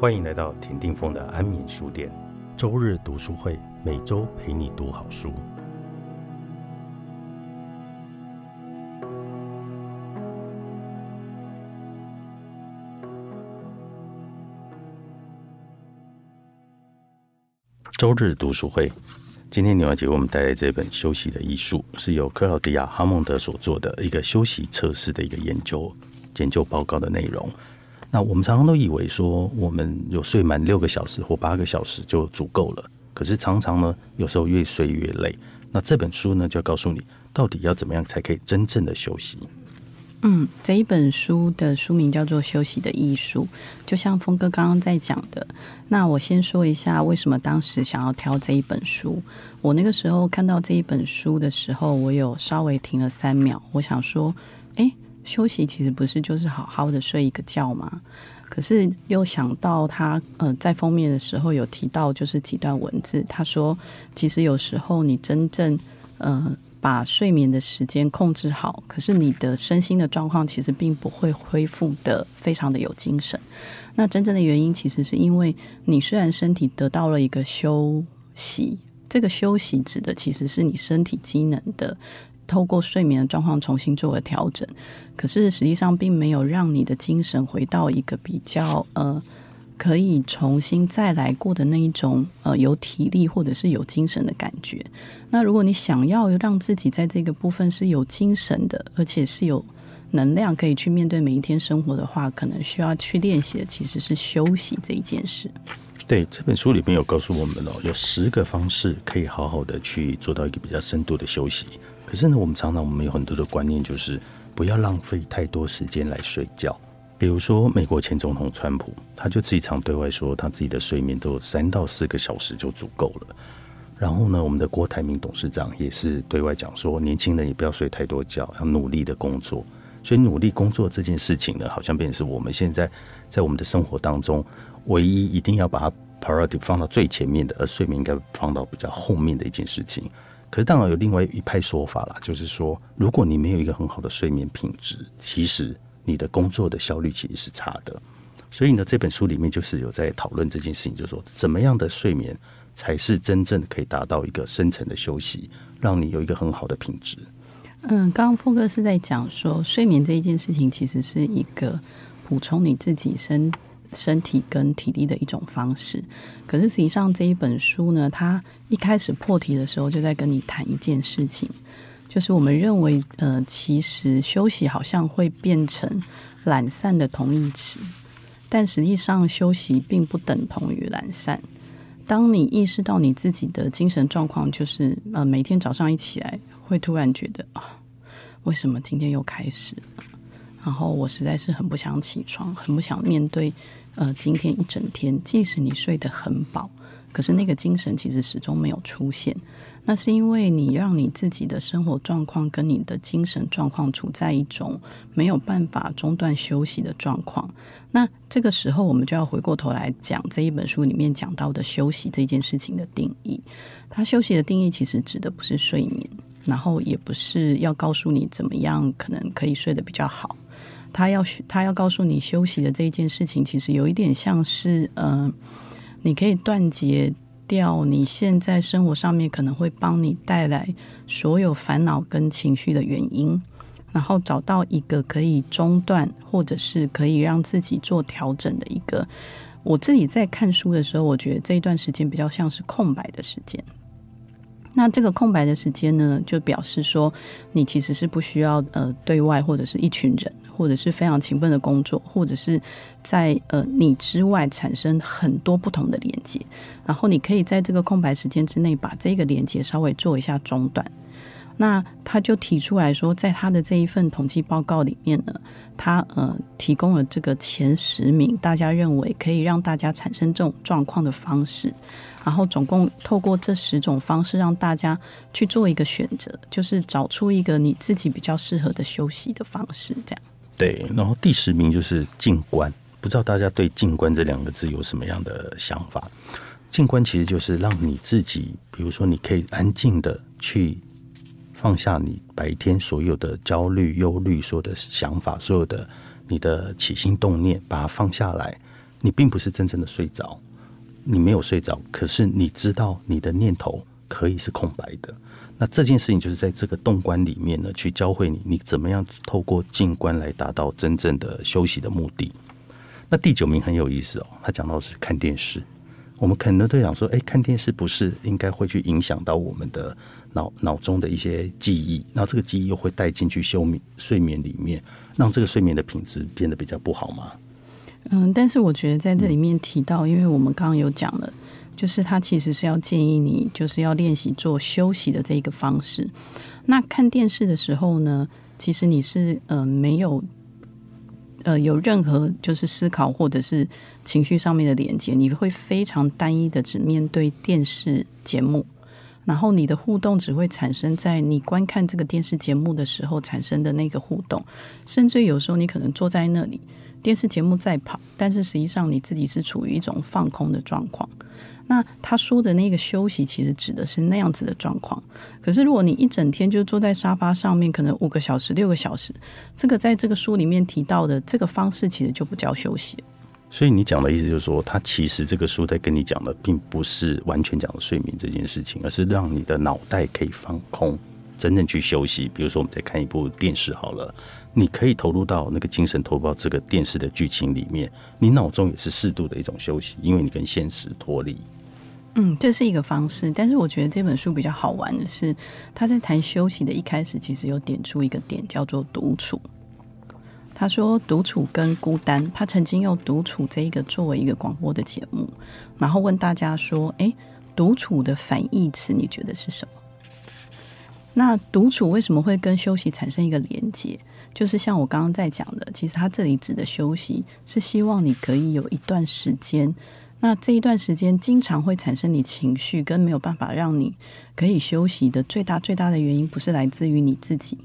欢迎来到田定峰的安眠书店，周日读书会，每周陪你读好书。周日读书会，今天牛小姐为我们带来这本《休息的艺术》，是由克劳迪亚·哈蒙德所做的一个休息测试的一个研究研究报告的内容。那我们常常都以为说，我们有睡满六个小时或八个小时就足够了。可是常常呢，有时候越睡越累。那这本书呢，就要告诉你，到底要怎么样才可以真正的休息。嗯，这一本书的书名叫做《休息的艺术》，就像峰哥刚刚在讲的。那我先说一下，为什么当时想要挑这一本书。我那个时候看到这一本书的时候，我有稍微停了三秒，我想说，哎。休息其实不是就是好好的睡一个觉吗？可是又想到他呃在封面的时候有提到就是几段文字，他说其实有时候你真正呃把睡眠的时间控制好，可是你的身心的状况其实并不会恢复的非常的有精神。那真正的原因其实是因为你虽然身体得到了一个休息，这个休息指的其实是你身体机能的。透过睡眠的状况重新做了调整，可是实际上并没有让你的精神回到一个比较呃可以重新再来过的那一种呃有体力或者是有精神的感觉。那如果你想要让自己在这个部分是有精神的，而且是有能量可以去面对每一天生活的话，可能需要去练习的其实是休息这一件事。对这本书里面有告诉我们哦，有十个方式可以好好的去做到一个比较深度的休息。可是呢，我们常常我们有很多的观念，就是不要浪费太多时间来睡觉。比如说，美国前总统川普，他就自己常对外说，他自己的睡眠都有三到四个小时就足够了。然后呢，我们的郭台铭董事长也是对外讲说，年轻人也不要睡太多觉，要努力的工作。所以，努力工作这件事情呢，好像变成是我们现在在我们的生活当中唯一一定要把它 priority 放到最前面的，而睡眠应该放到比较后面的一件事情。可是当然有另外一派说法啦，就是说，如果你没有一个很好的睡眠品质，其实你的工作的效率其实是差的。所以呢，这本书里面就是有在讨论这件事情，就是说，怎么样的睡眠才是真正可以达到一个深层的休息，让你有一个很好的品质。嗯，刚刚峰哥是在讲说，睡眠这一件事情其实是一个补充你自己身。身体跟体力的一种方式，可是实际上这一本书呢，它一开始破题的时候就在跟你谈一件事情，就是我们认为，呃，其实休息好像会变成懒散的同义词，但实际上休息并不等同于懒散。当你意识到你自己的精神状况，就是呃，每天早上一起来，会突然觉得啊，为什么今天又开始？然后我实在是很不想起床，很不想面对。呃，今天一整天，即使你睡得很饱，可是那个精神其实始终没有出现。那是因为你让你自己的生活状况跟你的精神状况处在一种没有办法中断休息的状况。那这个时候，我们就要回过头来讲这一本书里面讲到的休息这件事情的定义。它休息的定义其实指的不是睡眠，然后也不是要告诉你怎么样可能可以睡得比较好。他要他要告诉你休息的这一件事情，其实有一点像是，嗯，你可以断绝掉你现在生活上面可能会帮你带来所有烦恼跟情绪的原因，然后找到一个可以中断或者是可以让自己做调整的一个。我自己在看书的时候，我觉得这一段时间比较像是空白的时间。那这个空白的时间呢，就表示说，你其实是不需要呃对外或者是一群人，或者是非常勤奋的工作，或者是在呃你之外产生很多不同的连接，然后你可以在这个空白时间之内把这个连接稍微做一下中断。那他就提出来说，在他的这一份统计报告里面呢，他呃提供了这个前十名，大家认为可以让大家产生这种状况的方式，然后总共透过这十种方式，让大家去做一个选择，就是找出一个你自己比较适合的休息的方式。这样对，然后第十名就是静观，不知道大家对静观这两个字有什么样的想法？静观其实就是让你自己，比如说你可以安静的去。放下你白天所有的焦虑、忧虑、所有的想法、所有的你的起心动念，把它放下来，你并不是真正的睡着，你没有睡着，可是你知道你的念头可以是空白的。那这件事情就是在这个洞观里面呢，去教会你，你怎么样透过静观来达到真正的休息的目的。那第九名很有意思哦，他讲到是看电视。我们可能都想说，哎，看电视不是应该会去影响到我们的脑脑中的一些记忆，然后这个记忆又会带进去休眠睡眠里面，让这个睡眠的品质变得比较不好吗？嗯，但是我觉得在这里面提到，因为我们刚刚有讲了，就是他其实是要建议你，就是要练习做休息的这一个方式。那看电视的时候呢，其实你是呃没有呃有任何就是思考或者是情绪上面的连接，你会非常单一的只面对电视节目，然后你的互动只会产生在你观看这个电视节目的时候产生的那个互动，甚至有时候你可能坐在那里。电视节目在跑，但是实际上你自己是处于一种放空的状况。那他说的那个休息，其实指的是那样子的状况。可是如果你一整天就坐在沙发上面，可能五个小时、六个小时，这个在这个书里面提到的这个方式，其实就不叫休息。所以你讲的意思就是说，他其实这个书在跟你讲的，并不是完全讲的睡眠这件事情，而是让你的脑袋可以放空，真正去休息。比如说，我们在看一部电视好了。你可以投入到那个精神投入到这个电视的剧情里面，你脑中也是适度的一种休息，因为你跟现实脱离。嗯，这是一个方式，但是我觉得这本书比较好玩的是，他在谈休息的一开始，其实有点出一个点叫做独处。他说独处跟孤单，他曾经用独处这一个作为一个广播的节目，然后问大家说：“哎，独处的反义词你觉得是什么？”那独处为什么会跟休息产生一个连接？就是像我刚刚在讲的，其实他这里指的休息是希望你可以有一段时间，那这一段时间经常会产生你情绪跟没有办法让你可以休息的最大最大的原因，不是来自于你自己，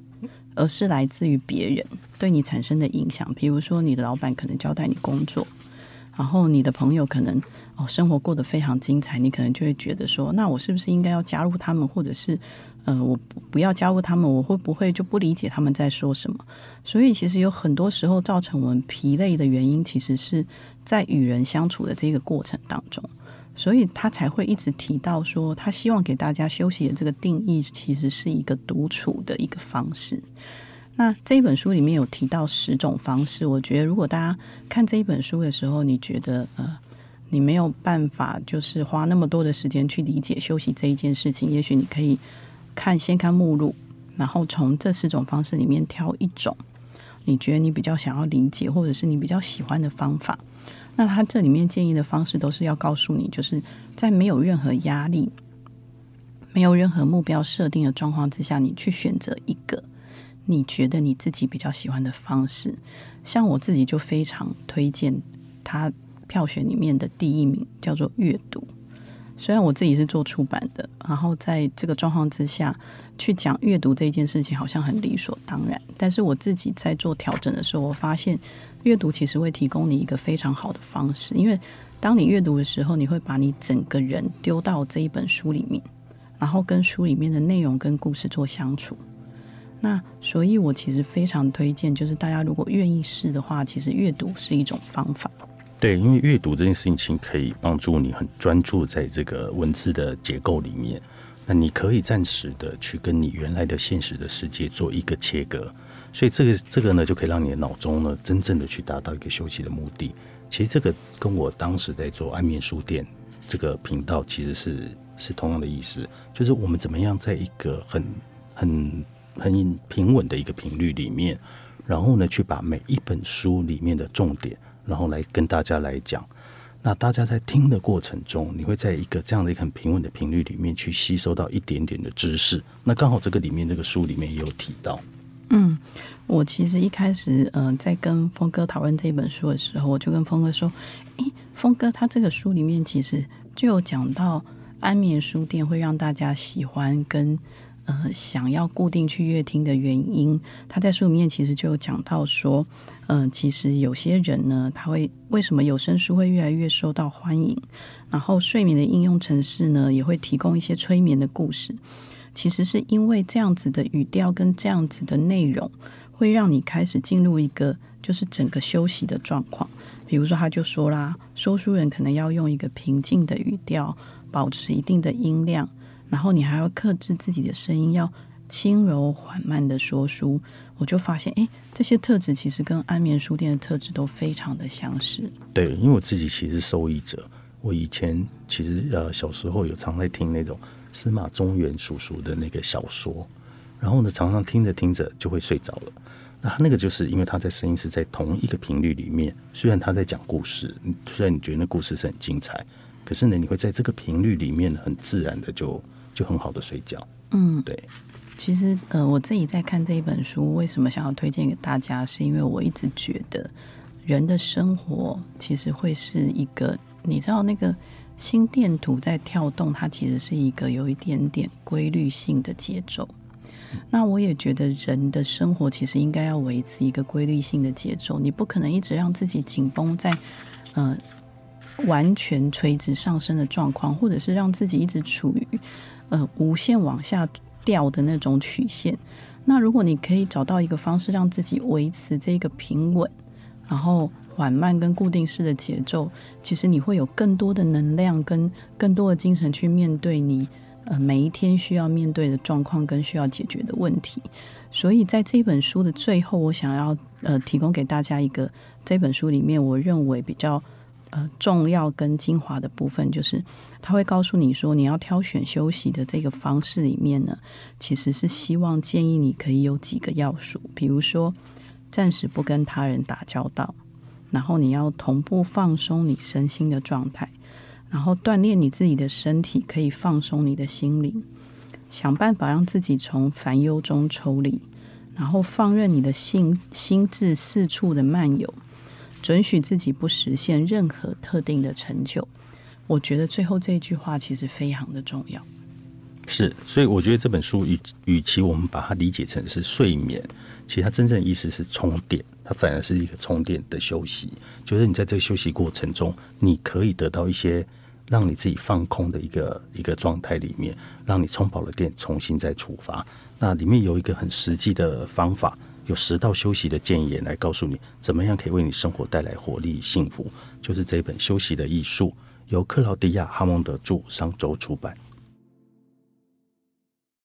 而是来自于别人对你产生的影响。比如说，你的老板可能交代你工作，然后你的朋友可能。哦，生活过得非常精彩，你可能就会觉得说，那我是不是应该要加入他们，或者是，呃，我不要加入他们，我会不会就不理解他们在说什么？所以，其实有很多时候造成我们疲累的原因，其实是在与人相处的这个过程当中，所以他才会一直提到说，他希望给大家休息的这个定义，其实是一个独处的一个方式。那这一本书里面有提到十种方式，我觉得如果大家看这一本书的时候，你觉得呃。你没有办法，就是花那么多的时间去理解休息这一件事情。也许你可以看先看目录，然后从这四种方式里面挑一种，你觉得你比较想要理解，或者是你比较喜欢的方法。那他这里面建议的方式都是要告诉你，就是在没有任何压力、没有任何目标设定的状况之下，你去选择一个你觉得你自己比较喜欢的方式。像我自己就非常推荐他。票选里面的第一名叫做阅读。虽然我自己是做出版的，然后在这个状况之下去讲阅读这件事情，好像很理所当然。但是我自己在做调整的时候，我发现阅读其实会提供你一个非常好的方式，因为当你阅读的时候，你会把你整个人丢到这一本书里面，然后跟书里面的内容跟故事做相处。那所以，我其实非常推荐，就是大家如果愿意试的话，其实阅读是一种方法。对，因为阅读这件事情可以帮助你很专注在这个文字的结构里面。那你可以暂时的去跟你原来的现实的世界做一个切割，所以这个这个呢，就可以让你的脑中呢真正的去达到一个休息的目的。其实这个跟我当时在做安眠书店这个频道其实是是同样的意思，就是我们怎么样在一个很很很平稳的一个频率里面，然后呢去把每一本书里面的重点。然后来跟大家来讲，那大家在听的过程中，你会在一个这样的一个很平稳的频率里面去吸收到一点点的知识。那刚好这个里面这个书里面也有提到。嗯，我其实一开始嗯在跟峰哥讨论这本书的时候，我就跟峰哥说：“诶，峰哥，他这个书里面其实就有讲到安眠书店会让大家喜欢跟。”呃，想要固定去乐听的原因，他在书里面其实就有讲到说，嗯，其实有些人呢，他会为什么有声书会越来越受到欢迎，然后睡眠的应用程式呢，也会提供一些催眠的故事，其实是因为这样子的语调跟这样子的内容，会让你开始进入一个就是整个休息的状况。比如说，他就说啦，说书人可能要用一个平静的语调，保持一定的音量，然后你还要克制自己的声音，要轻柔缓慢的说书。我就发现，哎，这些特质其实跟安眠书店的特质都非常的相似。对，因为我自己其实是受益者，我以前其实呃小时候有常在听那种司马中原叔叔的那个小说，然后呢常常听着听着就会睡着了。那那个就是因为他在声音是在同一个频率里面，虽然他在讲故事，虽然你觉得那故事是很精彩，可是呢你会在这个频率里面很自然的就就很好的睡觉。嗯，对。其实，呃，我自己在看这一本书，为什么想要推荐给大家？是因为我一直觉得，人的生活其实会是一个，你知道，那个心电图在跳动，它其实是一个有一点点规律性的节奏。那我也觉得，人的生活其实应该要维持一个规律性的节奏，你不可能一直让自己紧绷在，呃，完全垂直上升的状况，或者是让自己一直处于，呃，无限往下。掉的那种曲线，那如果你可以找到一个方式让自己维持这个平稳，然后缓慢跟固定式的节奏，其实你会有更多的能量跟更多的精神去面对你呃每一天需要面对的状况跟需要解决的问题。所以在这本书的最后，我想要呃提供给大家一个这本书里面我认为比较。呃，重要跟精华的部分就是，他会告诉你说，你要挑选休息的这个方式里面呢，其实是希望建议你可以有几个要素，比如说暂时不跟他人打交道，然后你要同步放松你身心的状态，然后锻炼你自己的身体，可以放松你的心灵，想办法让自己从烦忧中抽离，然后放任你的心心智四处的漫游。准许自己不实现任何特定的成就，我觉得最后这一句话其实非常的重要。是，所以我觉得这本书与与其我们把它理解成是睡眠，其实它真正意思是充电，它反而是一个充电的休息。就是你在这个休息过程中，你可以得到一些让你自己放空的一个一个状态里面，让你充饱了电，重新再出发。那里面有一个很实际的方法。有十道休息的建议来告诉你，怎么样可以为你生活带来活力、幸福，就是这本《休息的艺术》，由克劳迪亚·哈蒙德著，商周出版。